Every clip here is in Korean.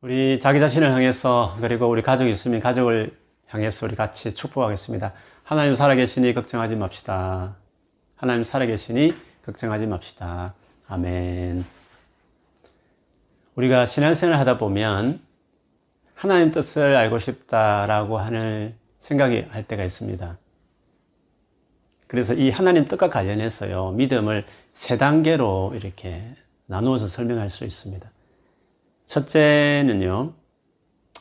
우리 자기 자신을 향해서 그리고 우리 가족이 있으면 가족을 향해서 우리 같이 축복하겠습니다. 하나님 살아계시니 걱정하지 맙시다. 하나님 살아계시니 걱정하지 맙시다. 아멘. 우리가 신앙생활 하다 보면 하나님 뜻을 알고 싶다라고 하는 생각이 할 때가 있습니다. 그래서 이 하나님 뜻과 관련해서요, 믿음을 세 단계로 이렇게 나누어서 설명할 수 있습니다. 첫째는요,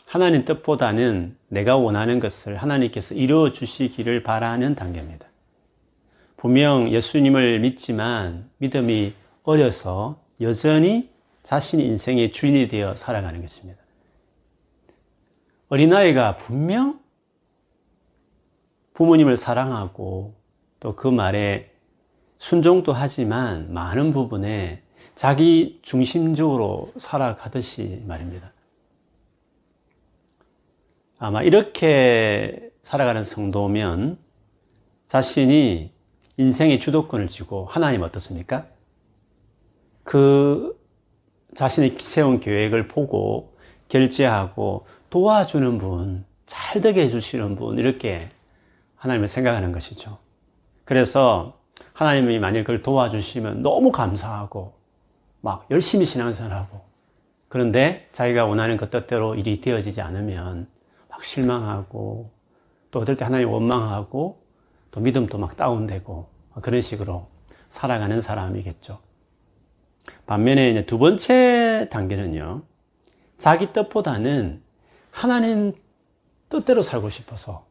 하나님 뜻보다는 내가 원하는 것을 하나님께서 이루어 주시기를 바라는 단계입니다. 분명 예수님을 믿지만 믿음이 어려서 여전히 자신이 인생의 주인이 되어 살아가는 것입니다. 어린아이가 분명 부모님을 사랑하고 또 그 말에 순종도 하지만 많은 부분에 자기 중심적으로 살아가듯이 말입니다. 아마 이렇게 살아가는 성도면 자신이 인생의 주도권을 쥐고 하나님 어떻습니까? 그 자신이 세운 계획을 보고 결제하고 도와주는 분, 잘 되게 해주시는 분, 이렇게 하나님을 생각하는 것이죠. 그래서 하나님이 만일 그걸 도와주시면 너무 감사하고 막 열심히 신앙생활하고 그런데 자기가 원하는 것 뜻대로 일이 되어지지 않으면 막 실망하고 또 어떨 때 하나님 원망하고 또 믿음도 막 다운되고 그런 식으로 살아가는 사람이겠죠. 반면에 두 번째 단계는요. 자기 뜻보다는 하나님 뜻대로 살고 싶어서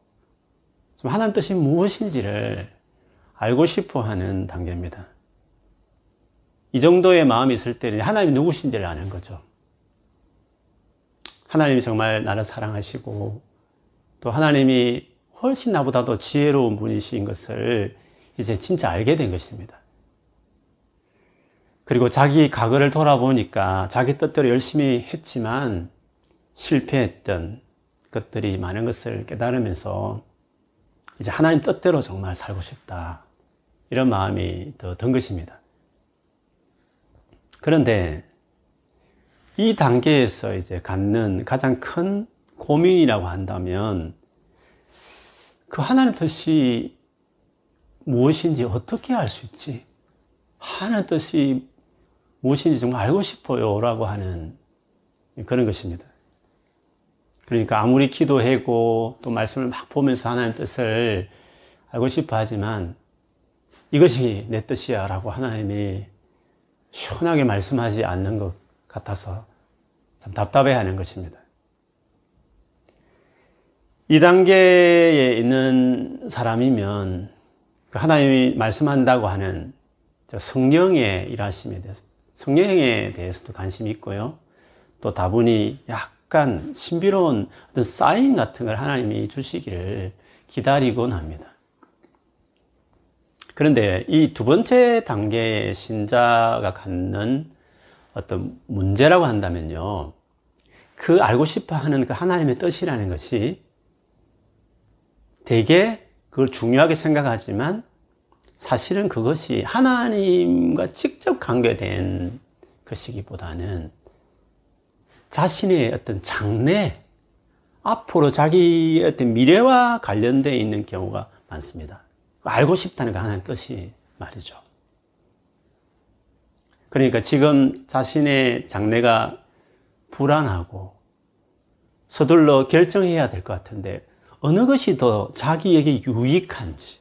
하나님 뜻이 무엇인지를 알고 싶어 하는 단계입니다. 이 정도의 마음이 있을 때는 하나님이 누구신지를 아는 거죠. 하나님이 정말 나를 사랑하시고 또 하나님이 훨씬 나보다도 지혜로운 분이신 것을 이제 진짜 알게 된 것입니다. 그리고 자기 과거를 돌아보니까 자기 뜻대로 열심히 했지만 실패했던 것들이 많은 것을 깨달으면서 이제 하나님 뜻대로 정말 살고 싶다. 이런 마음이 더 든 것입니다. 그런데 이 단계에서 이제 갖는 가장 큰 고민이라고 한다면 그 하나님 뜻이 무엇인지 어떻게 알 수 있지? 하나님 뜻이 무엇인지 정말 알고 싶어요. 라고 하는 그런 것입니다. 그러니까 아무리 기도하고 또 말씀을 막 보면서 하나님 뜻을 알고 싶어 하지만 이것이 내 뜻이야. 라고 하나님이 시원하게 말씀하지 않는 것 같아서 참 답답해 하는 것입니다. 이 단계에 있는 사람이면 그 하나님이 말씀한다고 하는 성령의 일하심에 대해서, 성령에 대해서도 관심이 있고요. 또 다분히 약간 신비로운 어떤 사인 같은 걸 하나님이 주시기를 기다리곤 합니다. 그런데 이 두 번째 단계의 신자가 갖는 어떤 문제라고 한다면요. 그 알고 싶어 하는 그 하나님의 뜻이라는 것이 되게 그걸 중요하게 생각하지만 사실은 그것이 하나님과 직접 관계된 것이기보다는 자신의 어떤 장래, 앞으로 자기의 어떤 미래와 관련되어 있는 경우가 많습니다. 알고 싶다는 게 하나님 뜻이 말이죠. 그러니까 지금 자신의 장래가 불안하고 서둘러 결정해야 될 것 같은데 어느 것이 더 자기에게 유익한지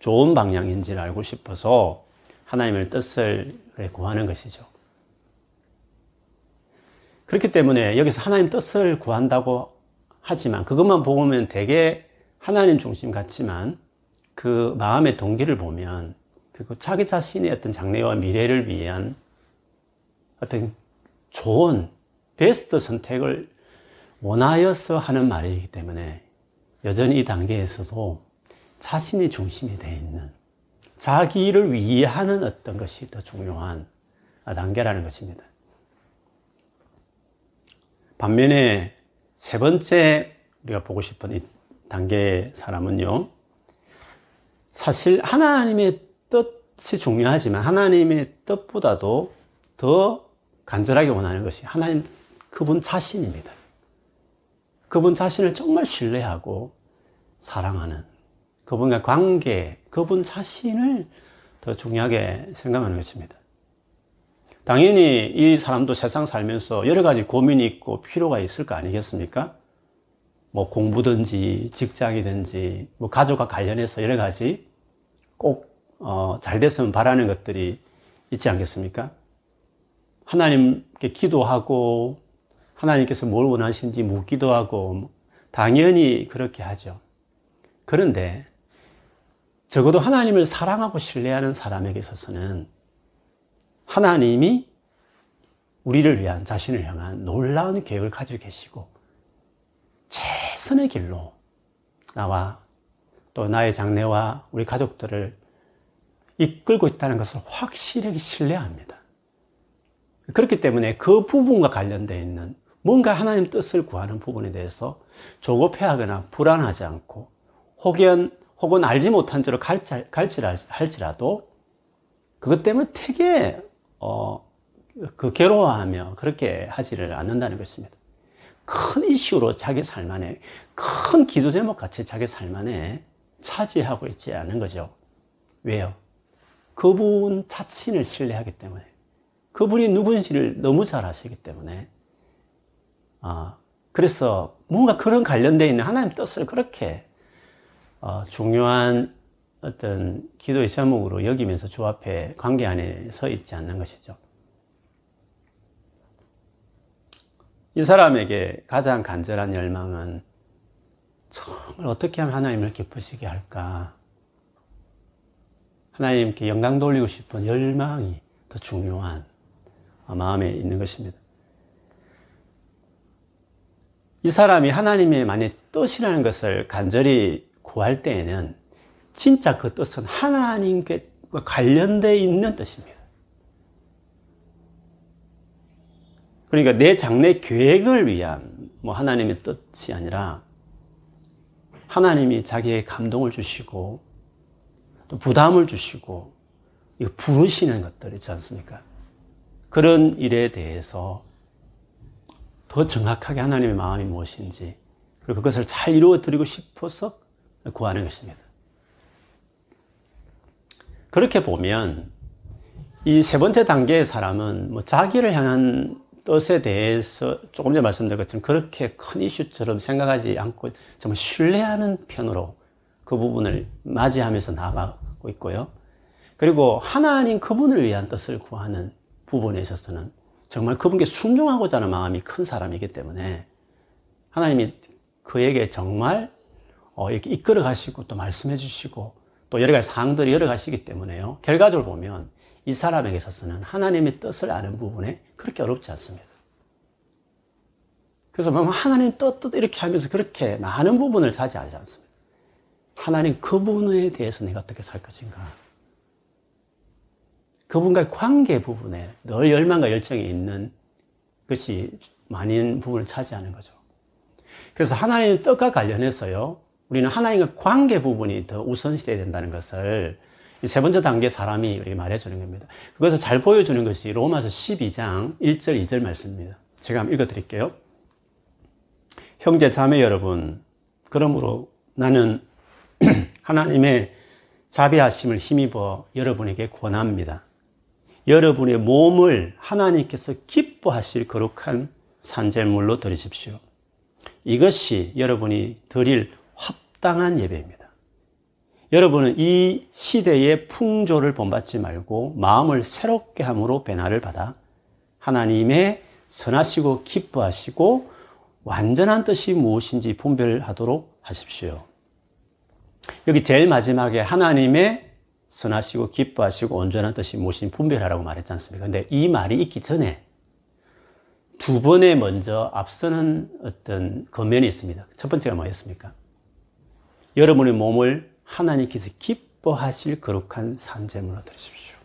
좋은 방향인지를 알고 싶어서 하나님의 뜻을 구하는 것이죠. 그렇기 때문에 여기서 하나님 뜻을 구한다고 하지만 그것만 보면 되게 하나님 중심 같지만 그 마음의 동기를 보면 그리고 자기 자신의 어떤 장래와 미래를 위한 어떤 좋은 베스트 선택을 원하여서 하는 말이기 때문에 여전히 이 단계에서도 자신이 중심이 되어 있는 자기를 위하는 어떤 것이 더 중요한 단계라는 것입니다. 반면에 세 번째 우리가 보고 싶은 이 단계의 사람은요, 사실 하나님의 뜻이 중요하지만 하나님의 뜻보다도 더 간절하게 원하는 것이 하나님 그분 자신입니다. 그분 자신을 정말 신뢰하고 사랑하는 그분과 관계, 그분 자신을 더 중요하게 생각하는 것입니다. 당연히 이 사람도 세상 살면서 여러 가지 고민이 있고 필요가 있을 거 아니겠습니까? 뭐 공부든지 직장이든지 뭐 가족과 관련해서 여러 가지 꼭, 어, 잘 됐으면 바라는 것들이 있지 않겠습니까? 하나님께 기도하고 하나님께서 뭘 원하시는지 묻기도 하고 당연히 그렇게 하죠. 그런데 적어도 하나님을 사랑하고 신뢰하는 사람에게 있어서는 하나님이 우리를 위한 자신을 향한 놀라운 계획을 가지고 계시고 최선의 길로 나와 또 나의 장래와 우리 가족들을 이끌고 있다는 것을 확실하게 신뢰합니다. 그렇기 때문에 그 부분과 관련되어 있는 뭔가 하나님 뜻을 구하는 부분에 대해서 조급해하거나 불안하지 않고 혹은, 혹은 알지 못한 줄을 갈지라도 그것 때문에 되게 어, 그 괴로워하며 그렇게 하지를 않는다는 것입니다. 큰 이슈로 자기 삶 안에 큰 기도 제목 같이 자기 삶 안에 차지하고 있지 않은 거죠. 왜요? 그분 자신을 신뢰하기 때문에 그분이 누군지를 너무 잘 아시기 때문에 아 그래서 뭔가 그런 관련되어 있는 하나님 뜻을 그렇게 어, 중요한 어떤 기도의 제목으로 여기면서 주 앞에 관계 안에 서 있지 않는 것이죠. 이 사람에게 가장 간절한 열망은 정말 어떻게 하면 하나님을 기쁘시게 할까? 하나님께 영광 돌리고 싶은 열망이 더 중요한 마음에 있는 것입니다. 이 사람이 하나님의 만약 뜻이라는 것을 간절히 구할 때에는 진짜 그 뜻은 하나님과 관련되어 있는 뜻입니다. 그러니까 내 장래 계획을 위한 뭐 하나님의 뜻이 아니라 하나님이 자기의 감동을 주시고 또 부담을 주시고 부르시는 것들 있지 않습니까? 그런 일에 대해서 더 정확하게 하나님의 마음이 무엇인지 그리고 그것을 잘 이루어 드리고 싶어서 구하는 것입니다. 그렇게 보면 이 세 번째 단계의 사람은 뭐 자기를 향한 뜻에 대해서 조금 전에 말씀드린 것처럼 그렇게 큰 이슈처럼 생각하지 않고 정말 신뢰하는 편으로 그 부분을 맞이하면서 나아가고 있고요. 그리고 하나님 그분을 위한 뜻을 구하는 부분에 있어서는 정말 그분께 순종하고자 하는 마음이 큰 사람이기 때문에 하나님이 그에게 정말 어, 이렇게 이끌어 가시고 또 말씀해 주시고 또 여러 가지 사항들이 여러 가지이기 때문에요. 결과적으로 보면 이 사람에게 있어서는 하나님의 뜻을 아는 부분에 그렇게 어렵지 않습니다. 그래서 뭐 하나님 뜻, 뜻 이렇게 하면서 그렇게 많은 부분을 차지하지 않습니다. 하나님 그 부분에 대해서 내가 어떻게 살 것인가. 그분과의 관계 부분에 늘 열망과 열정이 있는 것이 많은 부분을 차지하는 거죠. 그래서 하나님의 뜻과 관련해서요, 우리는 하나님과 관계 부분이 더 우선시 돼야 된다는 것을 세 번째 단계 사람이 말해주는 겁니다. 그것을 잘 보여주는 것이 로마서 12장 1절, 2절 말씀입니다. 제가 한번 읽어드릴게요. 형제 자매 여러분, 그러므로 나는 하나님의 자비하심을 힘입어 여러분에게 권합니다. 여러분의 몸을 하나님께서 기뻐하실 거룩한 산재물로 드리십시오. 이것이 여러분이 드릴 합당한 예배입니다. 여러분은 이 시대의 풍조를 본받지 말고 마음을 새롭게 함으로 변화를 받아 하나님의 선하시고 기뻐하시고 완전한 뜻이 무엇인지 분별하도록 하십시오. 여기 제일 마지막에 하나님의 선하시고 기뻐하시고 온전한 뜻이 무엇인지 분별하라고 말했지 않습니까? 근데 이 말이 있기 전에 두 번에 먼저 앞서는 어떤 겉면이 있습니다. 첫 번째가 뭐였습니까? 여러분의 몸을 하나님께서 기뻐하실 거룩한 산재물로 드리십시오.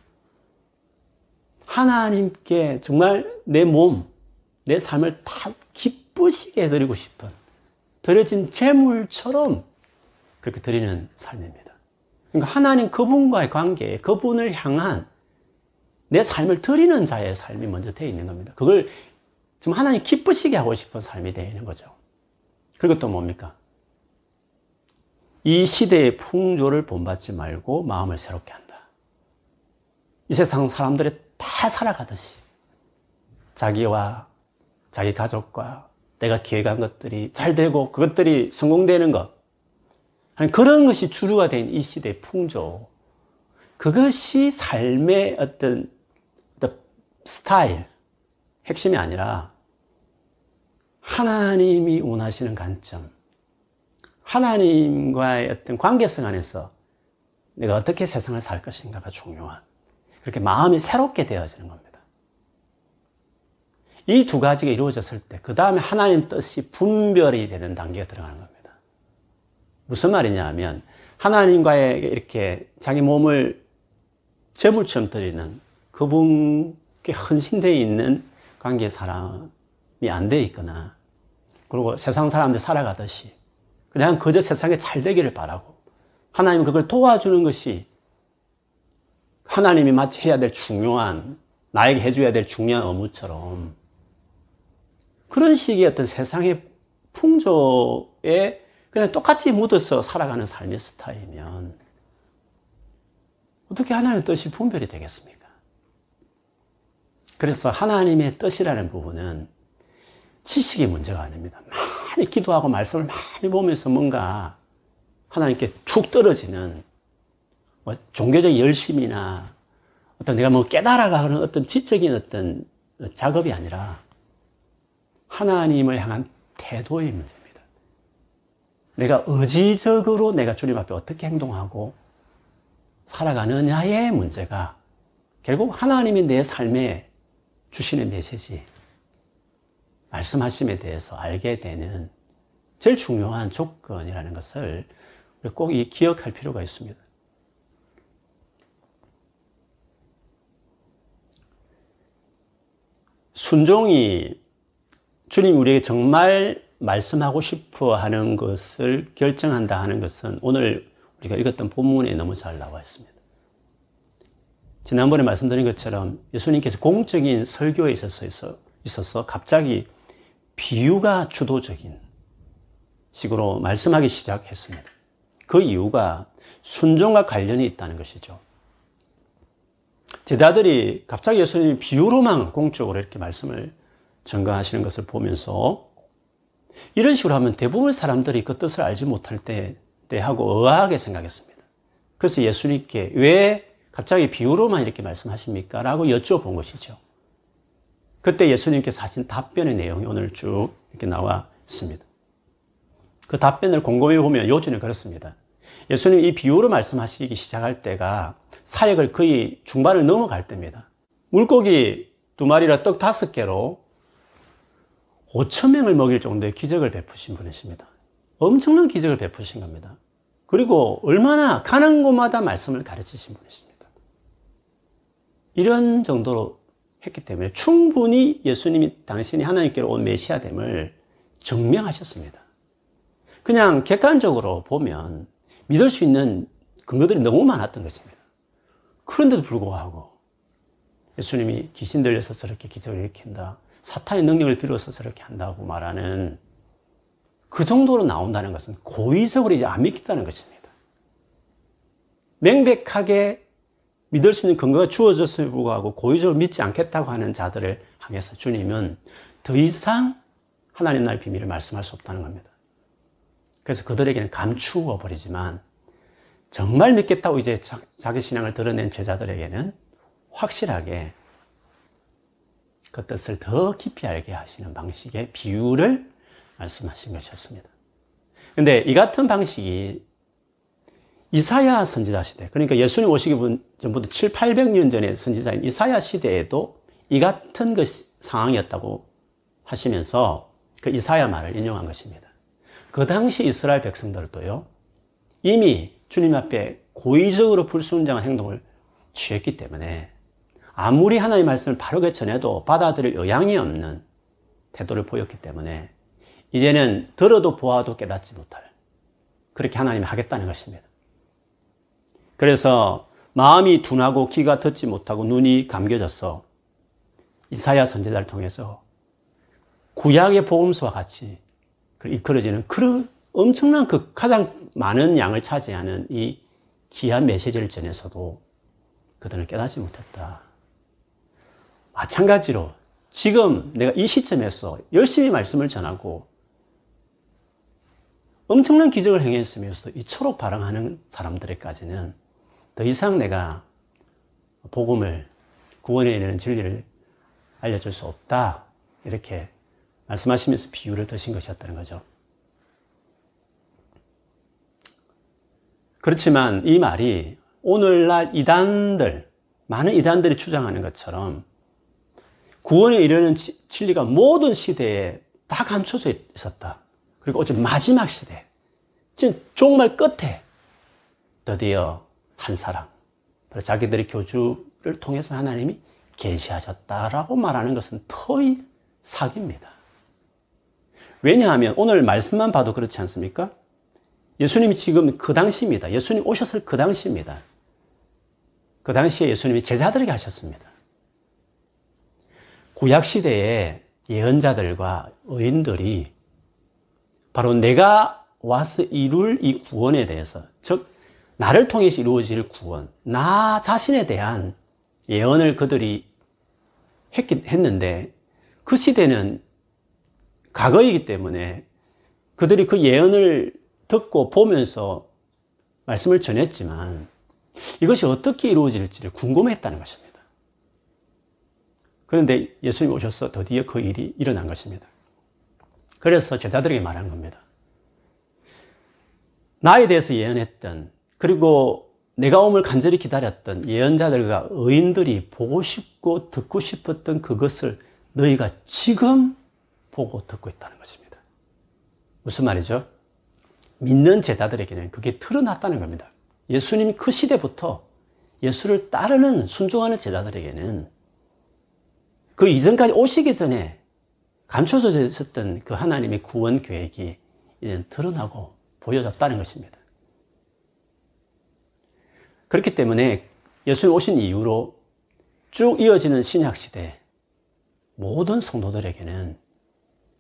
하나님께 정말 내 몸, 내 삶을 다 기쁘시게 해드리고 싶은 드려진 재물처럼 그렇게 드리는 삶입니다. 그러니까 하나님 그분과의 관계, 그분을 향한 내 삶을 드리는 자의 삶이 먼저 되어 있는 겁니다. 그걸 지금 하나님 기쁘시게 하고 싶은 삶이 되는 거죠. 그리고 또 뭡니까? 이 시대의 풍조를 본받지 말고 마음을 새롭게 한다. 이 세상 사람들이 다 살아가듯이 자기와 자기 가족과 내가 계획한 것들이 잘 되고 그것들이 성공되는 것. 그런 것이 주류가 된 이 시대의 풍조. 그것이 삶의 어떤, 어떤 스타일, 핵심이 아니라 하나님이 원하시는 관점, 하나님과의 어떤 관계성 안에서 내가 어떻게 세상을 살 것인가가 중요한 그렇게 마음이 새롭게 되어지는 겁니다. 이 두 가지가 이루어졌을 때, 그 다음에 하나님 뜻이 분별이 되는 단계가 들어가는 겁니다. 무슨 말이냐 하면, 하나님과의 이렇게 자기 몸을 제물처럼 드리는 그분께 헌신되어 있는 관계 사람이 안 돼 있거나, 그리고 세상 사람들 살아가듯이, 그냥 그저 세상에 잘 되기를 바라고, 하나님 그걸 도와주는 것이 하나님이 마치 해야 될 중요한, 나에게 해줘야 될 중요한 업무처럼, 그런 식의 어떤 세상의 풍조에 그냥 똑같이 묻어서 살아가는 삶의 스타일이면, 어떻게 하나님의 뜻이 분별이 되겠습니까? 그래서 하나님의 뜻이라는 부분은 지식의 문제가 아닙니다. 많이 기도하고 말씀을 많이 보면서 뭔가 하나님께 툭 떨어지는 뭐 종교적 열심이나 어떤 내가 뭐 깨달아가는 어떤 지적인 어떤 작업이 아니라 하나님을 향한 태도의 문제입니다. 내가 의지적으로 내가 주님 앞에 어떻게 행동하고 살아가느냐의 문제가 결국 하나님이 내 삶에 주시는 메시지, 말씀하심에 대해서 알게 되는 제일 중요한 조건이라는 것을 꼭 기억할 필요가 있습니다. 순종이 주님 우리에게 정말 말씀하고 싶어 하는 것을 결정한다 하는 것은 오늘 우리가 읽었던 본문에 너무 잘 나와 있습니다. 지난번에 말씀드린 것처럼 예수님께서 공적인 설교에 있어서, 있어서 갑자기 비유가 주도적인 식으로 말씀하기 시작했습니다. 그 이유가 순종과 관련이 있다는 것이죠. 제자들이 갑자기 예수님이 비유로만 공적으로 이렇게 말씀을 전가하시는 것을 보면서 이런 식으로 하면 대부분 사람들이 그 뜻을 알지 못할 때, 때 하고 의아하게 생각했습니다. 그래서 예수님께 왜 갑자기 비유로만 이렇게 말씀하십니까? 라고 여쭤본 것이죠. 그때 예수님께서 하신 답변의 내용이 오늘 쭉 이렇게 나와 있습니다. 그 답변을 곰곰이 보면 요지는 그렇습니다. 예수님 이 비유로 말씀하시기 시작할 때가 사역을 거의 중반을 넘어갈 때입니다. 물고기 두 마리라 떡 다섯 개로 5천 명을 먹일 정도의 기적을 베푸신 분이십니다. 엄청난 기적을 베푸신 겁니다. 그리고 얼마나 가는 곳마다 말씀을 가르치신 분이십니다. 이런 정도로 했기 때문에 충분히 예수님이 당신이 하나님께로 온 메시아됨을 증명하셨습니다. 그냥 객관적으로 보면 믿을 수 있는 근거들이 너무 많았던 것입니다. 그런데도 불구하고 예수님이 귀신 들려서 저렇게 기적을 일으킨다. 사탄의 능력을 빌어서 저렇게 한다고 말하는 그 정도로 나온다는 것은 고의적으로 이제 안 믿겠다는 것입니다. 명백하게 믿을 수 있는 근거가 주어졌음에 불구하고 고의적으로 믿지 않겠다고 하는 자들을 향해서 주님은 더 이상 하나님 나라의 비밀을 말씀할 수 없다는 겁니다. 그래서 그들에게는 감추어 버리지만 정말 믿겠다고 이제 자기 신앙을 드러낸 제자들에게는 확실하게 그 뜻을 더 깊이 알게 하시는 방식의 비유를 말씀하신 것이었습니다. 근데 이 같은 방식이 이사야 선지자 시대, 그러니까 예수님 오시기 전부터 7, 800년 전의 선지자인 이사야 시대에도 이 같은 것 상황이었다고 하시면서 그 이사야 말을 인용한 것입니다. 그 당시 이스라엘 백성들도요, 이미 주님 앞에 고의적으로 불순종한 행동을 취했기 때문에 아무리 하나님의 말씀을 바르게 전해도 받아들일 의향이 없는 태도를 보였기 때문에 이제는 들어도 보아도 깨닫지 못할 그렇게 하나님이 하겠다는 것입니다. 그래서 마음이 둔하고 귀가 듣지 못하고 눈이 감겨져서 이사야 선지자를 통해서 구약의 복음서와 같이 이끌어지는 그런 엄청난 그 가장 많은 양을 차지하는 이 귀한 메시지를 전해서도 그들은 깨닫지 못했다. 마찬가지로 지금 내가 이 시점에서 열심히 말씀을 전하고 엄청난 기적을 행했으면서도 이처록 발언하는 사람들에까지는 더 이상 내가 복음을 구원에 이르는 진리를 알려줄 수 없다. 이렇게 말씀하시면서 비유를 드신 것이었다는 거죠. 그렇지만 이 말이 오늘날 이단들, 많은 이단들이 주장하는 것처럼 구원에 이르는 진리가 모든 시대에 다 감춰져 있었다. 그리고 어제 마지막 시대, 지금 정말 끝에 드디어 한 사람, 자기들의 교주를 통해서 하나님이 계시하셨다라고 말하는 것은 터의 사기입니다. 왜냐하면 오늘 말씀만 봐도 그렇지 않습니까? 예수님이 지금 그 당시입니다. 예수님 오셨을 그 당시입니다. 그 당시에 예수님이 제자들에게 하셨습니다. 구약 시대에 예언자들과 의인들이 바로 내가 와서 이룰 이 구원에 대해서, 즉, 나를 통해서 이루어질 구원, 나 자신에 대한 예언을 그들이 했기, 했는데, 그 시대는 과거이기 때문에 그들이 그 예언을 듣고 보면서 말씀을 전했지만 이것이 어떻게 이루어질지를 궁금했다는 것입니다. 그런데 예수님 오셔서 드디어 그 일이 일어난 것입니다. 그래서 제자들에게 말한 겁니다. 나에 대해서 예언했던 그리고 내가 오을 간절히 기다렸던 예언자들과 의인들이 보고 싶고 듣고 싶었던 그것을 너희가 지금 보고 듣고 있다는 것입니다. 무슨 말이죠? 믿는 제자들에게는 그게 드러났다는 겁니다. 예수님 그 시대부터 예수를 따르는 순종하는 제자들에게는 그 이전까지 오시기 전에 감춰져 있었던 그 하나님의 구원 계획이 이제 드러나고 보여졌다는 것입니다. 그렇기 때문에 예수님 오신 이후로 쭉 이어지는 신약 시대 모든 성도들에게는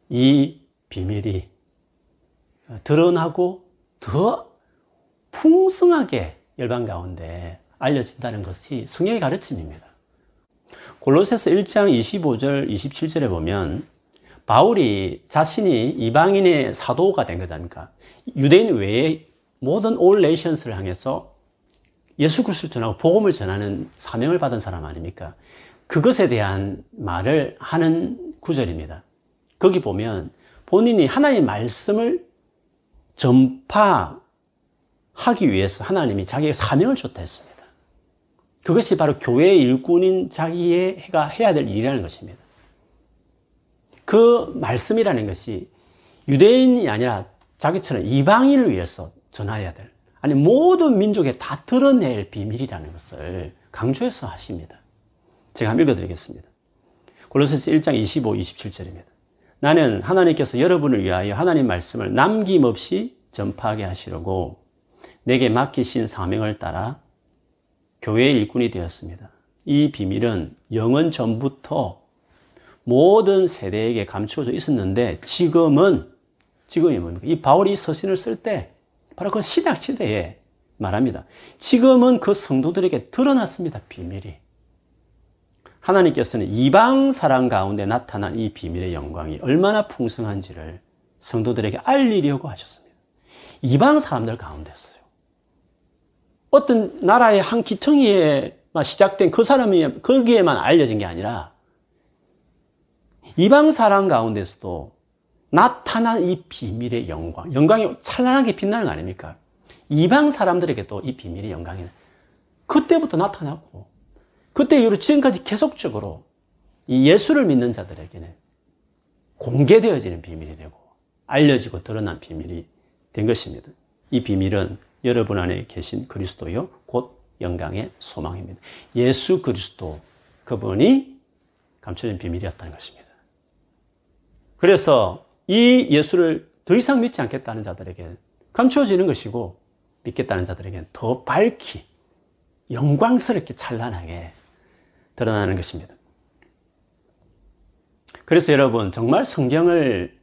이 비밀이 드러나고 더 풍성하게 열방 가운데 알려진다는 것이 성경의 가르침입니다. 골로새서 1장 25절, 27절에 보면 바울이 자신이 이방인의 사도가 된 거지 않습니까? 유대인 외에 모든 올 네이션스를 향해서 예수 그리스도를 전하고 복음을 전하는 사명을 받은 사람 아닙니까? 그것에 대한 말을 하는 구절입니다. 거기 보면 본인이 하나님의 말씀을 전파하기 위해서 하나님이 자기에게 사명을 줬다 했습니다. 그것이 바로 교회의 일꾼인 자기가 해야 될 일이라는 것입니다. 그 말씀이라는 것이 유대인이 아니라 자기처럼 이방인을 위해서 전해야 될, 아니 모든 민족에 다 드러낼 비밀이라는 것을 강조해서 하십니다. 제가 한번 읽어드리겠습니다. 골로새서 1장 25, 27절입니다. 나는 하나님께서 여러분을 위하여 하나님 말씀을 남김없이 전파하게 하시려고 내게 맡기신 사명을 따라 교회의 일꾼이 되었습니다. 이 비밀은 영원 전부터 모든 세대에게 감추어져 있었는데 지금은 지금이 뭡니까? 이 바울이 서신을 쓸 때 바로 그 신약 시대에 말합니다. 지금은 그 성도들에게 드러났습니다. 비밀이. 하나님께서는 이방 사람 가운데 나타난 이 비밀의 영광이 얼마나 풍성한지를 성도들에게 알리려고 하셨습니다. 이방 사람들 가운데서요. 어떤 나라의 한 기퉁이에 시작된 그 사람이 거기에만 알려진 게 아니라 이방 사람 가운데서도 나타난 이 비밀의 영광, 영광이 찬란하게 빛나는 거 아닙니까? 이방 사람들에게도 이 비밀의 영광이 그때부터 나타났고 그때 이후로 지금까지 계속적으로 이 예수를 믿는 자들에게는 공개되어지는 비밀이 되고 알려지고 드러난 비밀이 된 것입니다. 이 비밀은 여러분 안에 계신 그리스도요, 곧 영광의 소망입니다. 예수 그리스도, 그분이 감춰진 비밀이었다는 것입니다. 그래서 이 예수를 더 이상 믿지 않겠다는 자들에게 감춰지는 것이고, 믿겠다는 자들에게는 더 밝히, 영광스럽게 찬란하게 드러나는 것입니다. 그래서 여러분, 정말 성경을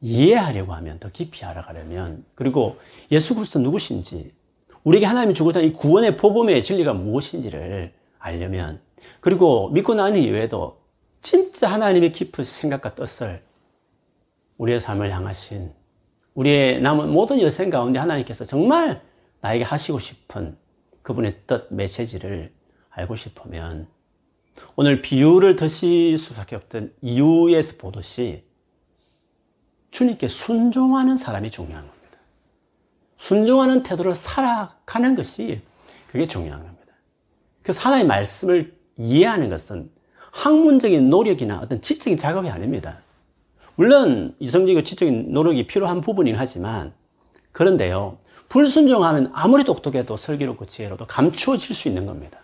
이해하려고 하면, 더 깊이 알아가려면, 그리고 예수 그리스도 누구신지, 우리에게 하나님이 주고자 이 구원의 복음의 진리가 무엇인지를 알려면, 그리고 믿고 난 이후에도 진짜 하나님의 깊은 생각과 뜻을 우리의 삶을 향하신 우리의 남은 모든 여생 가운데 하나님께서 정말 나에게 하시고 싶은 그분의 뜻, 메시지를 알고 싶으면 오늘 비유를 드실 수밖에 없던 이유에서 보듯이 주님께 순종하는 사람이 중요한 겁니다. 순종하는 태도를 살아가는 것이 그게 중요한 겁니다. 그래서 하나의 말씀을 이해하는 것은 학문적인 노력이나 어떤 지적인 작업이 아닙니다. 물론 이성적이고 지적인 노력이 필요한 부분이긴 하지만 그런데요. 불순종하면 아무리 똑똑해도 슬기롭고 지혜로도 감추어질 수 있는 겁니다.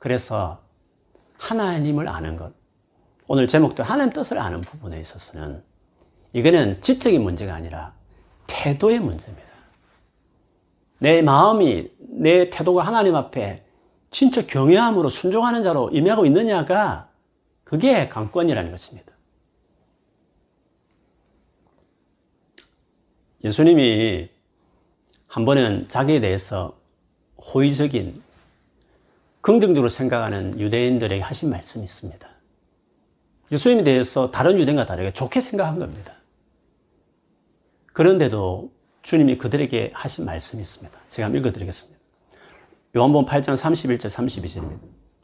그래서 하나님을 아는 것. 오늘 제목도 하나님 뜻을 아는 부분에 있어서는 이거는 지적인 문제가 아니라 태도의 문제입니다. 내 마음이, 내 태도가 하나님 앞에 진짜 경외함으로 순종하는 자로 임하고 있느냐가 그게 관건이라는 것입니다. 예수님이 한 번은 자기에 대해서 호의적인 긍정적으로 생각하는 유대인들에게 하신 말씀이 있습니다. 예수님에 대해서 다른 유대인과 다르게 좋게 생각한 겁니다. 그런데도 주님이 그들에게 하신 말씀이 있습니다. 제가 한번 읽어드리겠습니다. 요한복음 8장 31절 32절입니다.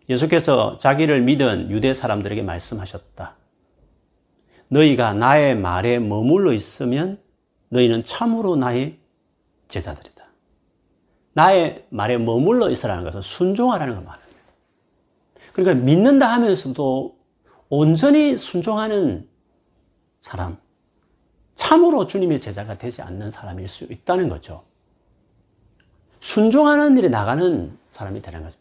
예수께서 자기를 믿은 유대 사람들에게 말씀하셨다. 너희가 나의 말에 머물러 있으면 너희는 참으로 나의 제자들이다. 나의 말에 머물러 있으라는 것은 순종하라는 걸 말합니다. 그러니까 믿는다 하면서도 온전히 순종하는 사람, 참으로 주님의 제자가 되지 않는 사람일 수 있다는 거죠. 순종하는 일에 나가는 사람이 되는 거죠.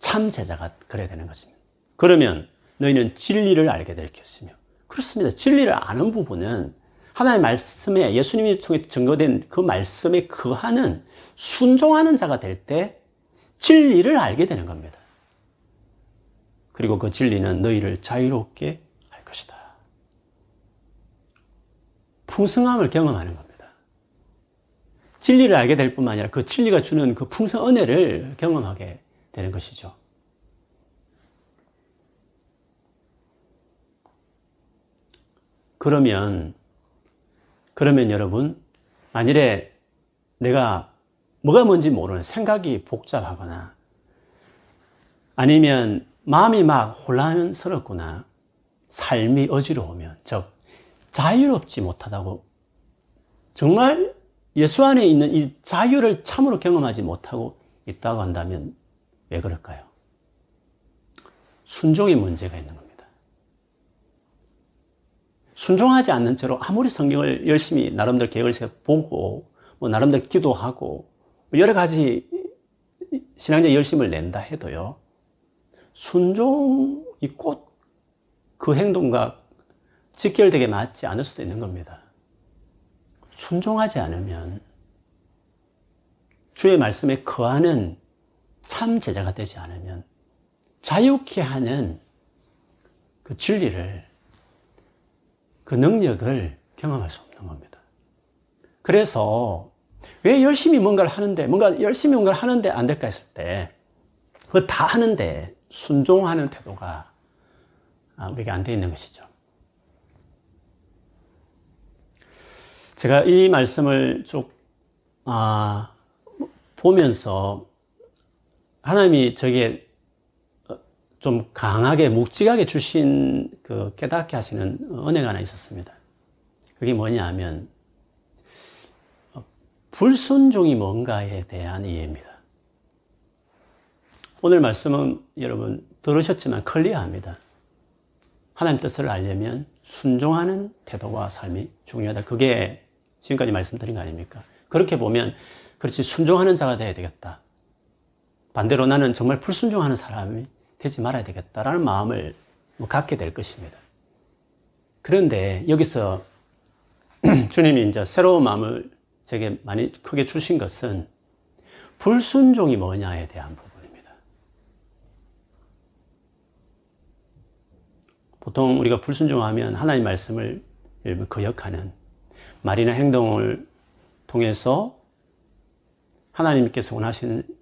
참 제자가 그래야 되는 것입니다. 그러면 너희는 진리를 알게 될 것이며, 그렇습니다. 진리를 아는 부분은 하나님의 말씀에 예수님이 통해 증거된 그 말씀에 그하는 순종하는 자가 될 때 진리를 알게 되는 겁니다. 그리고 그 진리는 너희를 자유롭게 할 것이다. 풍성함을 경험하는 겁니다. 진리를 알게 될 뿐만 아니라 그 진리가 주는 그 풍성 은혜를 경험하게 되는 것이죠. 그러면 그러면 여러분, 만일에 내가 뭐가 뭔지 모르는 생각이 복잡하거나 아니면 마음이 막 혼란스럽거나 삶이 어지러우면, 즉, 자유롭지 못하다고 정말 예수 안에 있는 이 자유를 참으로 경험하지 못하고 있다고 한다면 왜 그럴까요? 순종의 문제가 있는 겁니다. 순종하지 않는 채로 아무리 성경을 열심히 나름대로 계획을 보고 뭐 나름대로 기도하고 뭐 여러 가지 신앙적 열심을 낸다 해도요. 순종이 꼭 그 행동과 직결되게 맞지 않을 수도 있는 겁니다. 순종하지 않으면 주의 말씀에 거하는 참 제자가 되지 않으면 자유케 하는 그 진리를 그 능력을 경험할 수 없는 겁니다. 그래서 왜 열심히 뭔가를 하는데, 뭔가 열심히 뭔가를 하는데 안 될까 했을 때, 그거 다 하는데 순종하는 태도가 아, 우리에게 안 돼 있는 것이죠. 제가 이 말씀을 쭉, 아, 보면서 하나님이 저게 좀 강하게 묵직하게 주신 그 깨닫게 하시는 은혜가 하나 있었습니다. 그게 뭐냐 하면 불순종이 뭔가에 대한 이해입니다. 오늘 말씀은 여러분 들으셨지만 클리어합니다. 하나님 뜻을 알려면 순종하는 태도와 삶이 중요하다. 그게 지금까지 말씀드린 거 아닙니까? 그렇게 보면 그렇지 순종하는 자가 돼야 되겠다. 반대로 나는 정말 불순종하는 사람이 되지 말아야 되겠다라는 마음을 뭐 갖게 될 것입니다. 그런데 여기서 주님이 이제 새로운 마음을 제게 많이 크게 주신 것은 불순종이 뭐냐에 대한 부분입니다. 보통 우리가 불순종하면 하나님 말씀을 거역하는 말이나 행동을 통해서 하나님께서 원하시는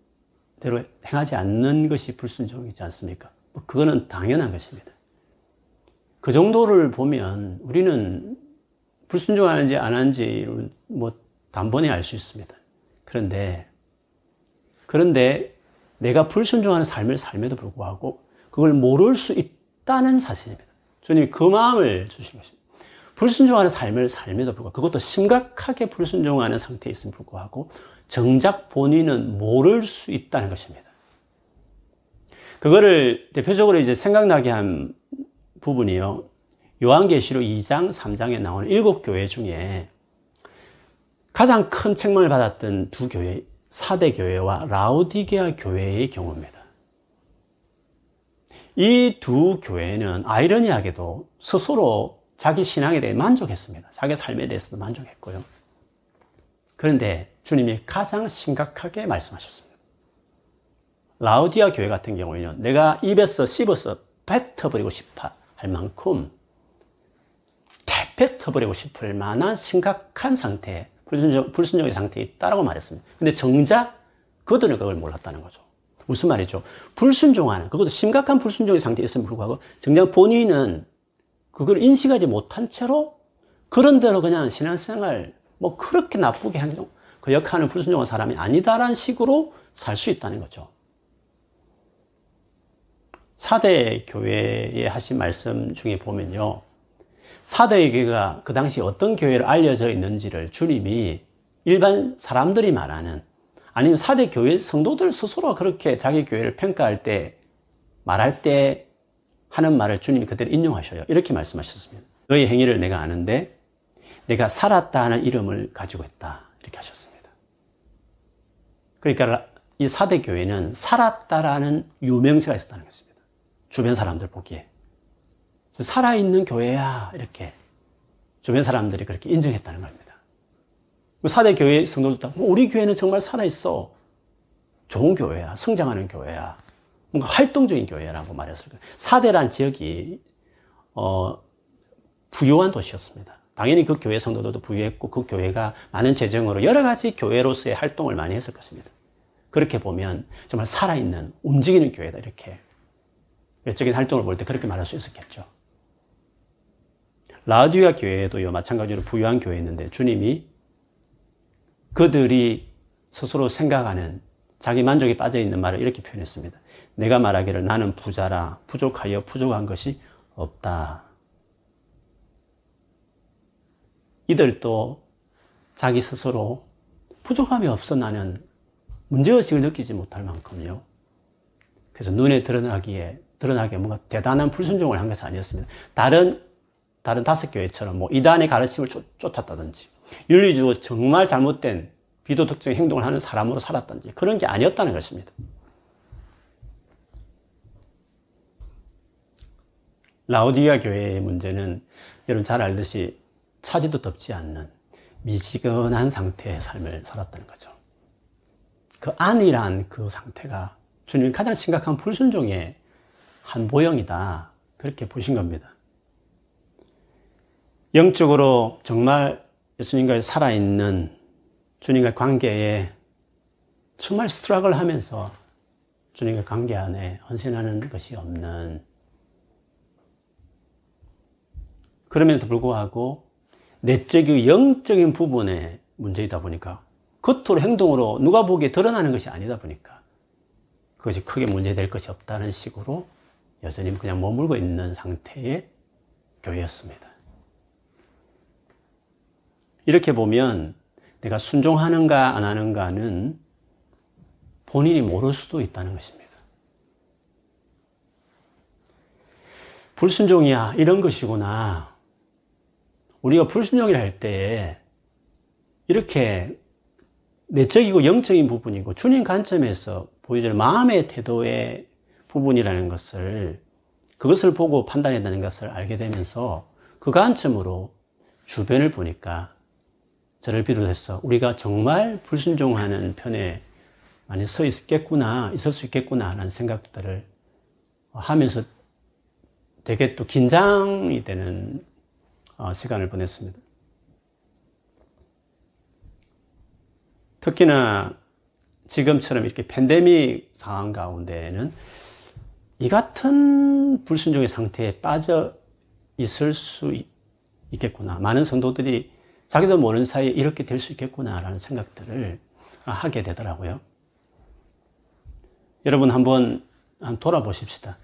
대로 행하지 않는 것이 불순종이지 않습니까? 뭐 그거는 당연한 것입니다. 그 정도를 보면 우리는 불순종하는지 안 하는지를 뭐 단번에 알 수 있습니다. 그런데, 그런데 내가 불순종하는 삶을 삶에도 불구하고 그걸 모를 수 있다는 사실입니다. 주님이 그 마음을 주신 것입니다. 불순종하는 삶을 삶에도 불구하고 그것도 심각하게 불순종하는 상태에 있음에 불구하고 정작 본인은 모를 수 있다는 것입니다. 그거를 대표적으로 이제 생각나게 한 부분이요. 요한계시록 2장, 3장에 나오는 일곱 교회 중에 가장 큰 책망을 받았던 두 교회, 사대 교회와 라우디게아 교회의 경우입니다. 이 두 교회는 아이러니하게도 스스로 자기 신앙에 대해 만족했습니다. 자기 삶에 대해서도 만족했고요. 그런데 주님이 가장 심각하게 말씀하셨습니다. 라우디아 교회 같은 경우에는 내가 입에서 씹어서 뱉어버리고 싶어 할 만큼 뱉어버리고 싶을 만한 심각한 상태, 불순종, 불순종의 상태에 있다라고 말했습니다. 근데 정작 그들은 그걸 몰랐다는 거죠. 무슨 말이죠? 불순종하는, 그것도 심각한 불순종의 상태에 있음에 불구하고 정작 본인은 그걸 인식하지 못한 채로 그런 대로 그냥 신앙생활 뭐 그렇게 나쁘게 그 역하는 불순종한 사람이 아니다라는 식으로 살 수 있다는 거죠. 사대 교회에 하신 말씀 중에 보면요. 사대 교회가 그 당시 어떤 교회로 알려져 있는지를 주님이 일반 사람들이 말하는 아니면 사대 교회 성도들 스스로 그렇게 자기 교회를 평가할 때 말할 때 하는 말을 주님이 그대로 인용하셔요. 이렇게 말씀하셨습니다. 너의 행위를 내가 아는데 내가 살았다 하는 이름을 가지고 있다. 이렇게 하셨습니다. 그러니까 이 사대 교회는 살았다라는 유명세가 있었다는 것입니다. 주변 사람들 보기에. 살아있는 교회야. 이렇게 주변 사람들이 그렇게 인정했다는 겁니다. 사대 교회 성도들도 뭐 우리 교회는 정말 살아있어. 좋은 교회야. 성장하는 교회야. 뭔가 활동적인 교회라고 말했을 거예요. 사대란 지역이 어, 부유한 도시였습니다. 당연히 그 교회 성도들도 부유했고 그 교회가 많은 재정으로 여러 가지 교회로서의 활동을 많이 했을 것입니다. 그렇게 보면 정말 살아있는 움직이는 교회다 이렇게 외적인 활동을 볼 때 그렇게 말할 수 있었겠죠. 라디아 교회에도요 마찬가지로 부유한 교회였는데 주님이 그들이 스스로 생각하는 자기 만족에 빠져 있는 말을 이렇게 표현했습니다. 내가 말하기를 나는 부자라 부족하여 부족한 것이 없다. 이들도 자기 스스로 부족함이 없어 나는 문제의식을 느끼지 못할 만큼요. 그래서 눈에 드러나기에, 드러나게 뭔가 대단한 불순종을 한 것이 아니었습니다. 다른, 다른 다섯 교회처럼 뭐 이단의 가르침을 쫓, 쫓았다든지, 윤리주의 정말 잘못된 비도덕적인 행동을 하는 사람으로 살았던지 그런 게 아니었다는 것입니다. 라우디아 교회의 문제는 여러분 잘 알듯이 차지도 덮지 않는 미지근한 상태의 삶을 살았다는 거죠. 그 안이란 그 상태가 주님 가장 심각한 불순종의 한 모형이다. 그렇게 보신 겁니다. 영적으로 정말 예수님과 살아있는 주님과 관계에 정말 스트럭을 하면서 주님과 관계 안에 헌신하는 것이 없는 그럼에도 불구하고 내적인 영적인 부분의 문제이다 보니까 겉으로 행동으로 누가 보기에 드러나는 것이 아니다 보니까 그것이 크게 문제될 것이 없다는 식으로 여전히 그냥 머물고 있는 상태의 교회였습니다. 이렇게 보면 내가 순종하는가 안 하는가는 본인이 모를 수도 있다는 것입니다. 불순종이야, 이런 것이구나. 우리가 불순종이라 할 때에 이렇게 내적이고 영적인 부분이고 주님 관점에서 보여주는 마음의 태도의 부분이라는 것을 그것을 보고 판단한다는 것을 알게 되면서 그 관점으로 주변을 보니까 저를 비롯해서 우리가 정말 불순종하는 편에 많이 서 있겠구나, 있을 수 있겠구나 하는 생각들을 하면서 되게 또 긴장이 되는 어, 시간을 보냈습니다. 특히나 지금처럼 이렇게 팬데믹 상황 가운데에는 이 같은 불순종의 상태에 빠져 있을 수 있겠구나. 많은 성도들이 자기도 모르는 사이에 이렇게 될 수 있겠구나라는 생각들을 하게 되더라고요. 여러분 한번 돌아보십시다.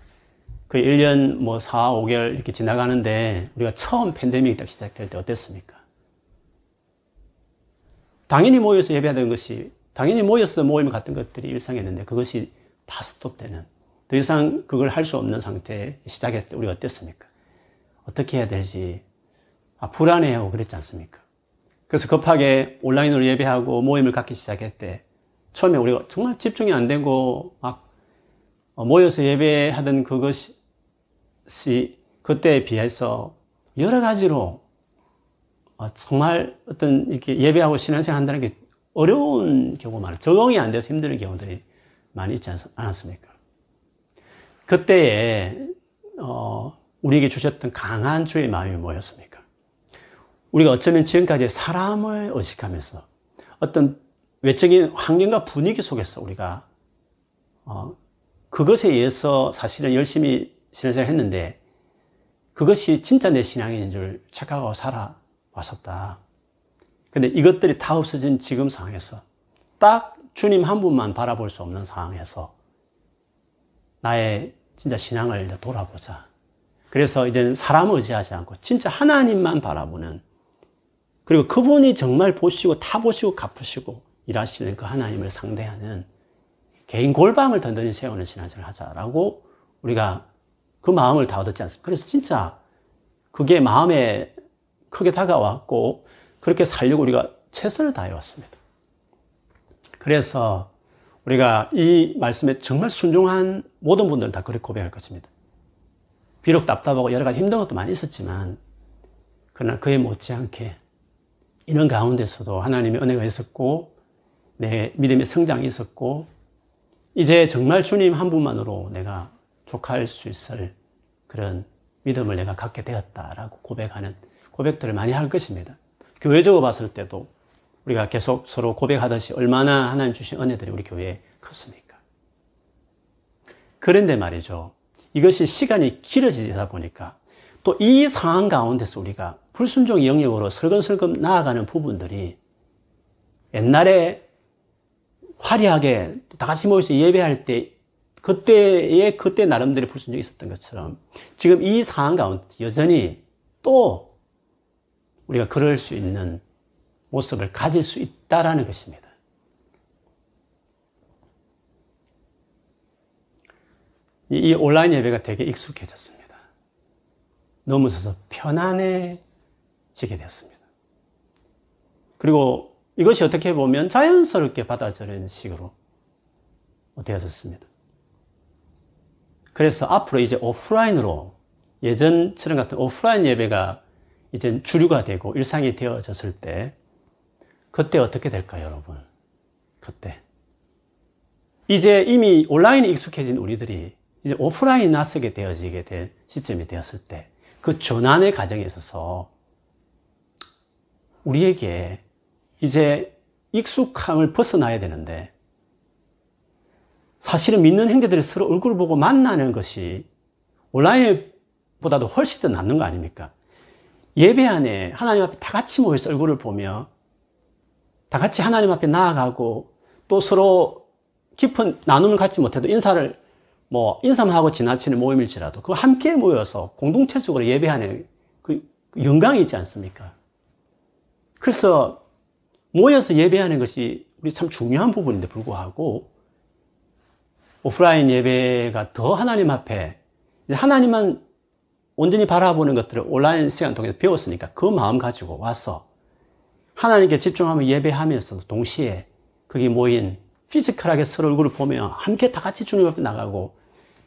그 1년 뭐 4, 5개월 이렇게 지나가는데 우리가 처음 팬데믹이 딱 시작될 때 어땠습니까? 당연히 모여서 예배하던 것이 당연히 모여서 모임 같은 것들이 일상이었는데 그것이 다 스톱되는 더 이상 그걸 할 수 없는 상태에 시작했을 때 우리가 어땠습니까? 어떻게 해야 되지? 아, 불안해하고 그랬지 않습니까? 그래서 급하게 온라인으로 예배하고 모임을 갖기 시작했대. 처음에 우리가 정말 집중이 안 되고 막 모여서 예배하던 그것이 그때에 비해서 여러 가지로 정말 어떤 이렇게 예배하고 신앙생활 한다는 게 어려운 경우가 많아요. 적응이 안 돼서 힘드는 경우들이 많이 있지 않았습니까? 그때에 어, 우리에게 주셨던 강한 주의 마음이 뭐였습니까? 우리가 어쩌면 지금까지 사람을 의식하면서 어떤 외적인 환경과 분위기 속에서 우리가 어, 그것에 의해서 사실은 열심히 신앙생활 했는데 그것이 진짜 내 신앙인 줄 착각하고 살아왔었다. 근데 이것들이 다 없어진 지금 상황에서 딱 주님 한 분만 바라볼 수 없는 상황에서 나의 진짜 신앙을 돌아보자. 그래서 이제는 사람 의지하지 않고 진짜 하나님만 바라보는 그리고 그분이 정말 보시고 다 보시고 갚으시고 일하시는 그 하나님을 상대하는 개인 골방을 든든히 세우는 신앙생활을 하자라고 우리가 그 마음을 다 얻었지 않습니까? 그래서 진짜 그게 마음에 크게 다가왔고 그렇게 살려고 우리가 최선을 다해왔습니다. 그래서 우리가 이 말씀에 정말 순종한 모든 분들은 다 그렇게 고백할 것입니다. 비록 답답하고 여러 가지 힘든 것도 많이 있었지만 그러나 그에 못지않게 이런 가운데서도 하나님의 은혜가 있었고 내 믿음의 성장이 있었고 이제 정말 주님 한 분만으로 내가 족할 수 있을 그런 믿음을 내가 갖게 되었다라고 고백하는 고백들을 많이 할 것입니다. 교회적으로 봤을 때도 우리가 계속 서로 고백하듯이 얼마나 하나님 주신 은혜들이 우리 교회에 컸습니까? 그런데 말이죠. 이것이 시간이 길어지다 보니까 또 이 상황 가운데서 우리가 불순종 영역으로 설근설근 나아가는 부분들이 옛날에 화려하게 다 같이 모여서 예배할 때 그때에 그때 나름대로 불순종이 있었던 것처럼 지금 이 상황 가운데 여전히 또 우리가 그럴 수 있는 모습을 가질 수 있다라는 것입니다. 이 온라인 예배가 되게 익숙해졌습니다. 넘어서서 편안해지게 되었습니다. 그리고 이것이 어떻게 보면 자연스럽게 받아들이는 식으로 되어졌습니다. 그래서 앞으로 이제 오프라인으로 예전처럼 같은 오프라인 예배가 이제 주류가 되고 일상이 되어졌을 때 그때 어떻게 될까요, 여러분? 그때. 이제 이미 온라인에 익숙해진 우리들이 이제 오프라인 낯서게 되어지게 될 시점이 되었을 때 그 전환의 과정에 있어서 우리에게 이제 익숙함을 벗어나야 되는데 사실은 믿는 형제들이 서로 얼굴 보고 만나는 것이 온라인보다도 훨씬 더 낫는 거 아닙니까? 예배 안에 하나님 앞에 다 같이 모여서 얼굴을 보며 다 같이 하나님 앞에 나아가고 또 서로 깊은 나눔을 갖지 못해도 인사를 뭐 인사만 하고 지나치는 모임일지라도 그 함께 모여서 공동체적으로 예배하는 그 영광이 있지 않습니까? 그래서 모여서 예배하는 것이 우리 참 중요한 부분인데 불구하고 오프라인 예배가 더 하나님 앞에 하나님만 온전히 바라보는 것들을 온라인 시간 통해서 배웠으니까 그 마음 가지고 와서 하나님께 집중하며 예배하면서도 동시에 거기 모인 피지컬하게 서로 얼굴을 보며 함께 다 같이 주님 앞에 나가고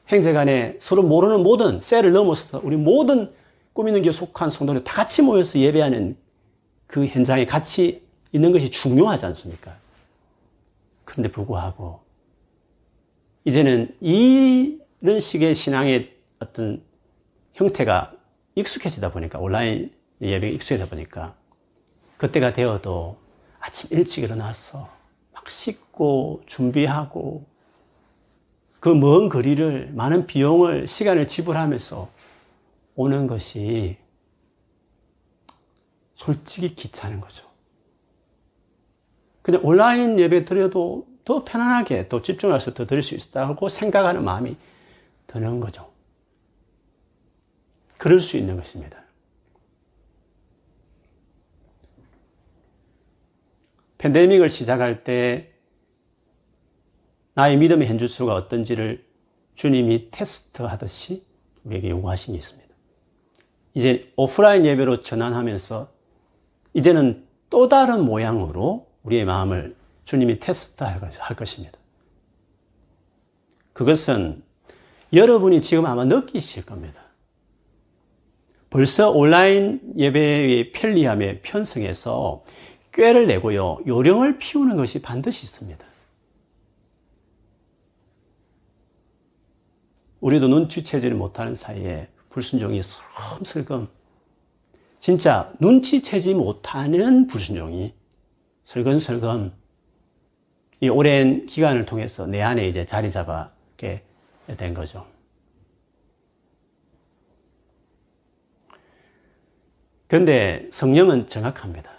행제간에 서로 모르는 모든 셀을 넘어서서 우리 모든 꾸미는 게 속한 성도들 다 같이 모여서 예배하는 그 현장에 같이 있는 것이 중요하지 않습니까? 그런데 불구하고 이제는 이런 식의 신앙의 어떤 형태가 익숙해지다 보니까 온라인 예배가 익숙해지다 보니까 그때가 되어도 아침 일찍 일어나서 막 씻고 준비하고 그 먼 거리를 많은 비용을 시간을 지불하면서 오는 것이 솔직히 귀찮은 거죠. 그냥 온라인 예배 드려도 더 편안하게 또 집중해서 더 드릴 수 있다고 생각하는 마음이 드는 거죠. 그럴 수 있는 것입니다. 팬데믹을 시작할 때 나의 믿음의 현주소가 어떤지를 주님이 테스트 하듯이 우리에게 요구하신 게 있습니다. 이제 오프라인 예배로 전환하면서 이제는 또 다른 모양으로 우리의 마음을 주님이 테스트할 것입니다. 그것은 여러분이 지금 아마 느끼실 겁니다. 벌써 온라인 예배의 편리함에 편성해서 꾀를 내고요, 요령을 피우는 것이 반드시 있습니다. 우리도 눈치채지를 못하는 사이에 불순종이 슬금슬금 진짜 눈치채지 못하는 불순종이 슬금슬금 이 오랜 기간을 통해서 내 안에 이제 자리 잡게 된 거죠. 그런데 성령은 정확합니다.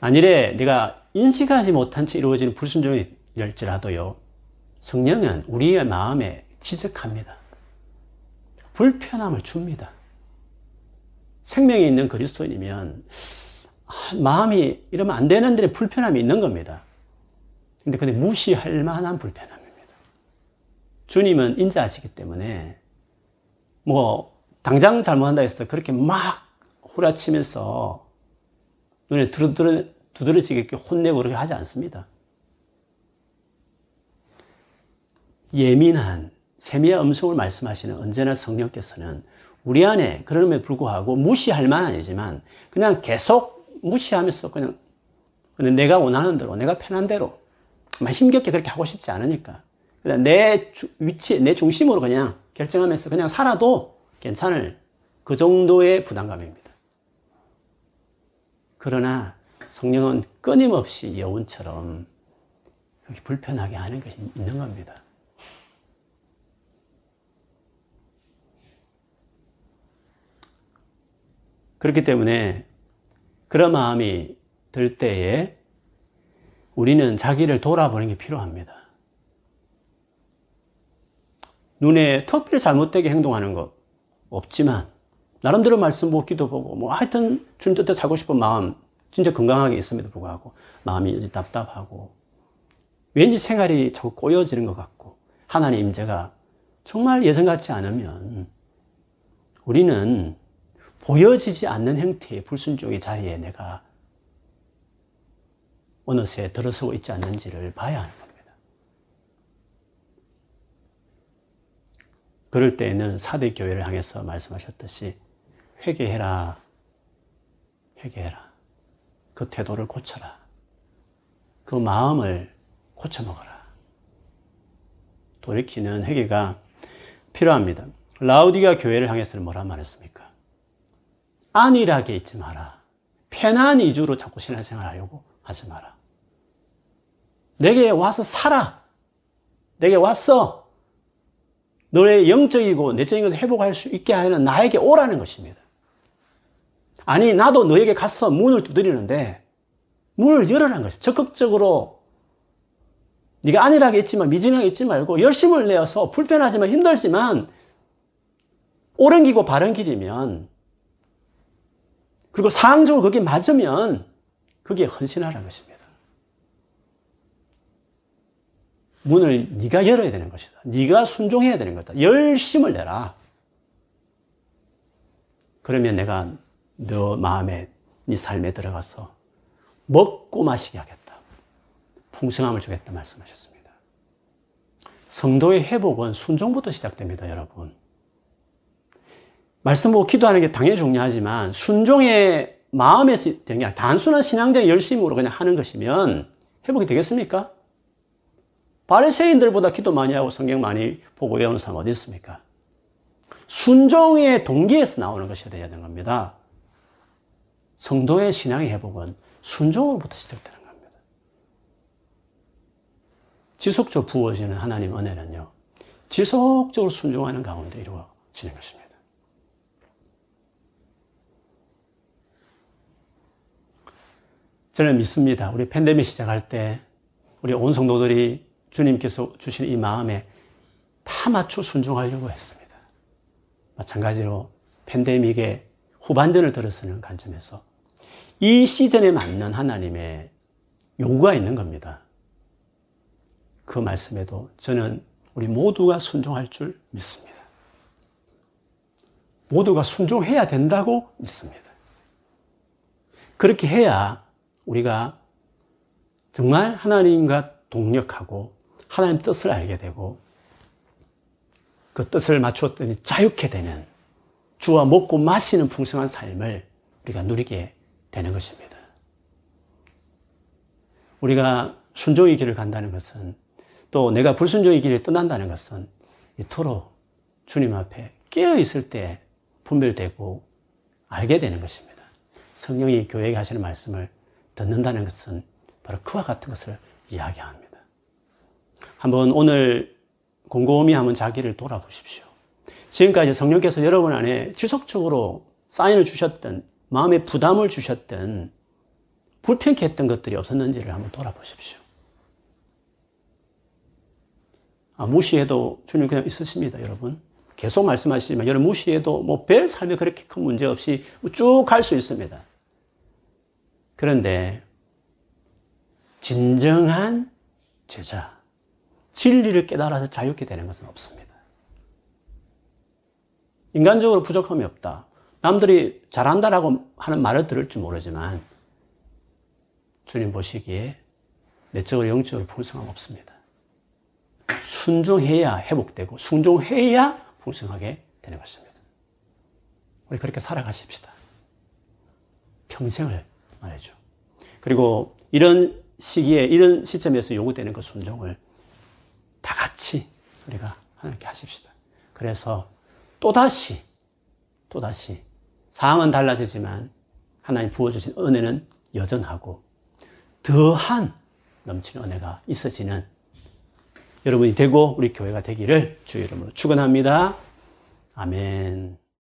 만일에 내가 인식하지 못한 채 이루어지는 불순종이랄지라도요, 성령은 우리의 마음에 지적합니다. 불편함을 줍니다. 생명이 있는 그리스도인이면 아, 마음이 이러면 안 되는데 불편함이 있는 겁니다. 근데 근데 무시할 만한 불편함입니다. 주님은 인자하시기 때문에 뭐 당장 잘못한다 해서 그렇게 막 후라치면서 눈에 두드러, 두드러지게 혼내고 그렇게 하지 않습니다. 예민한 세미한 음성을 말씀하시는 언제나 성령께서는 우리 안에 그럼에 불구하고 무시할 만 아니지만 그냥 계속 무시하면서 그냥 내가 원하는 대로 내가 편한 대로 힘겹게 그렇게 하고 싶지 않으니까 그냥 내 위치 내 중심으로 그냥 결정하면서 그냥 살아도 괜찮을 그 정도의 부담감입니다. 그러나 성령은 끊임없이 여운처럼 불편하게 하는 것이 있는 겁니다. 그렇기 때문에 그런 마음이 들 때에 우리는 자기를 돌아보는 게 필요합니다. 눈에 특별히 잘못되게 행동하는 것 없지만 나름대로 말씀 보 기도 보고 뭐 하여튼 주님 뜻대로 살고 싶은 마음 진짜 건강하게 있음에도 불구하고 마음이 답답하고 왠지 생활이 자꾸 꼬여지는 것 같고 하나님 임재가 정말 예전 같지 않으면 우리는 보여지지 않는 형태의 불순종의 자리에 내가 어느새 들어서고 있지 않는지를 봐야 하는 겁니다. 그럴 때에는 사대 교회를 향해서 말씀하셨듯이 회개해라. 회개해라. 그 태도를 고쳐라. 그 마음을 고쳐먹어라. 돌이키는 회개가 필요합니다. 라우디가 교회를 향해서는 뭐라 말했습니까? 안일하게 있지 마라. 편한 이주로 자꾸 신앙생활 하려고 하지 마라. 내게 와서 살아. 내게 왔어. 너의 영적이고 내적인 것을 회복할 수 있게 하는 나에게 오라는 것입니다. 아니, 나도 너에게 가서 문을 두드리는데 문을 열어라는 것이 적극적으로 네가 안일하게 있지만 미진하게 있지 말고 열심을 내어서 불편하지만 힘들지만 옳은 길고 바른 길이면 그리고 상적으로 그게 맞으면 그게 헌신하라는 것입니다. 문을 네가 열어야 되는 것이다. 네가 순종해야 되는 것이다. 열심을 내라. 그러면 내가 너 마음에 네 삶에 들어가서 먹고 마시게 하겠다. 풍성함을 주겠다 말씀하셨습니다. 성도의 회복은 순종부터 시작됩니다, 여러분. 말씀 보고 기도하는 게 당연히 중요하지만 순종의 마음에서 되는 게 단순한 신앙적 열심으로 그냥 하는 것이면 회복이 되겠습니까? 바리새인들보다 기도 많이 하고 성경 많이 보고 외우는 사람 어디 있습니까? 순종의 동기에서 나오는 것이 되어야 되는 겁니다. 성도의 신앙의 회복은 순종으로부터 시작되는 겁니다. 지속적으로 부어지는 하나님 은혜는요, 지속적으로 순종하는 가운데 이루어지는 것입니다. 저는 믿습니다. 우리 팬데믹 시작할 때 우리 온 성도들이 주님께서 주신 이 마음에 다 맞춰 순종하려고 했습니다. 마찬가지로 팬데믹의 후반전을 들어서는 관점에서 이 시즌에 맞는 하나님의 요구가 있는 겁니다. 그 말씀에도 저는 우리 모두가 순종할 줄 믿습니다. 모두가 순종해야 된다고 믿습니다. 그렇게 해야 우리가 정말 하나님과 동력하고 하나님 뜻을 알게 되고 그 뜻을 맞추었더니 자유케 되는 주와 먹고 마시는 풍성한 삶을 우리가 누리게 되는 것입니다. 우리가 순종의 길을 간다는 것은 또 내가 불순종의 길을 떠난다는 것은 이토록 주님 앞에 깨어 있을 때 분별되고 알게 되는 것입니다. 성령이 교회에 하시는 말씀을 듣는다는 것은 바로 그와 같은 것을 이야기합니다. 한번 오늘 곰곰이 한번 자기를 돌아보십시오. 지금까지 성령께서 여러분 안에 지속적으로 사인을 주셨던 마음의 부담을 주셨던 불편케 했던 것들이 없었는지를 한번 돌아보십시오. 아, 무시해도 주님 그냥 있으십니다, 여러분. 계속 말씀하시지만 여러분 무시해도 뭐 별 삶에 그렇게 큰 문제 없이 쭉 갈 수 있습니다. 그런데 진정한 제자, 진리를 깨달아서 자유케 되는 것은 없습니다. 인간적으로 부족함이 없다. 남들이 잘한다라고 하는 말을 들을 줄 모르지만 주님 보시기에 내적으로 영적으로 풍성함 없습니다. 순종해야 회복되고 순종해야 풍성하게 되는 것입니다. 우리 그렇게 살아가십시다. 평생을 말이죠. 그리고 이런 시기에, 이런 시점에서 요구되는 그 순종을 다 같이 우리가 하나님께 하십시다. 그래서 또다시, 또다시 상황은 달라지지만 하나님 부어주신 은혜는 여전하고 더한 넘치는 은혜가 있어지는 여러분이 되고 우리 교회가 되기를 주의 이름으로 축원합니다. 아멘.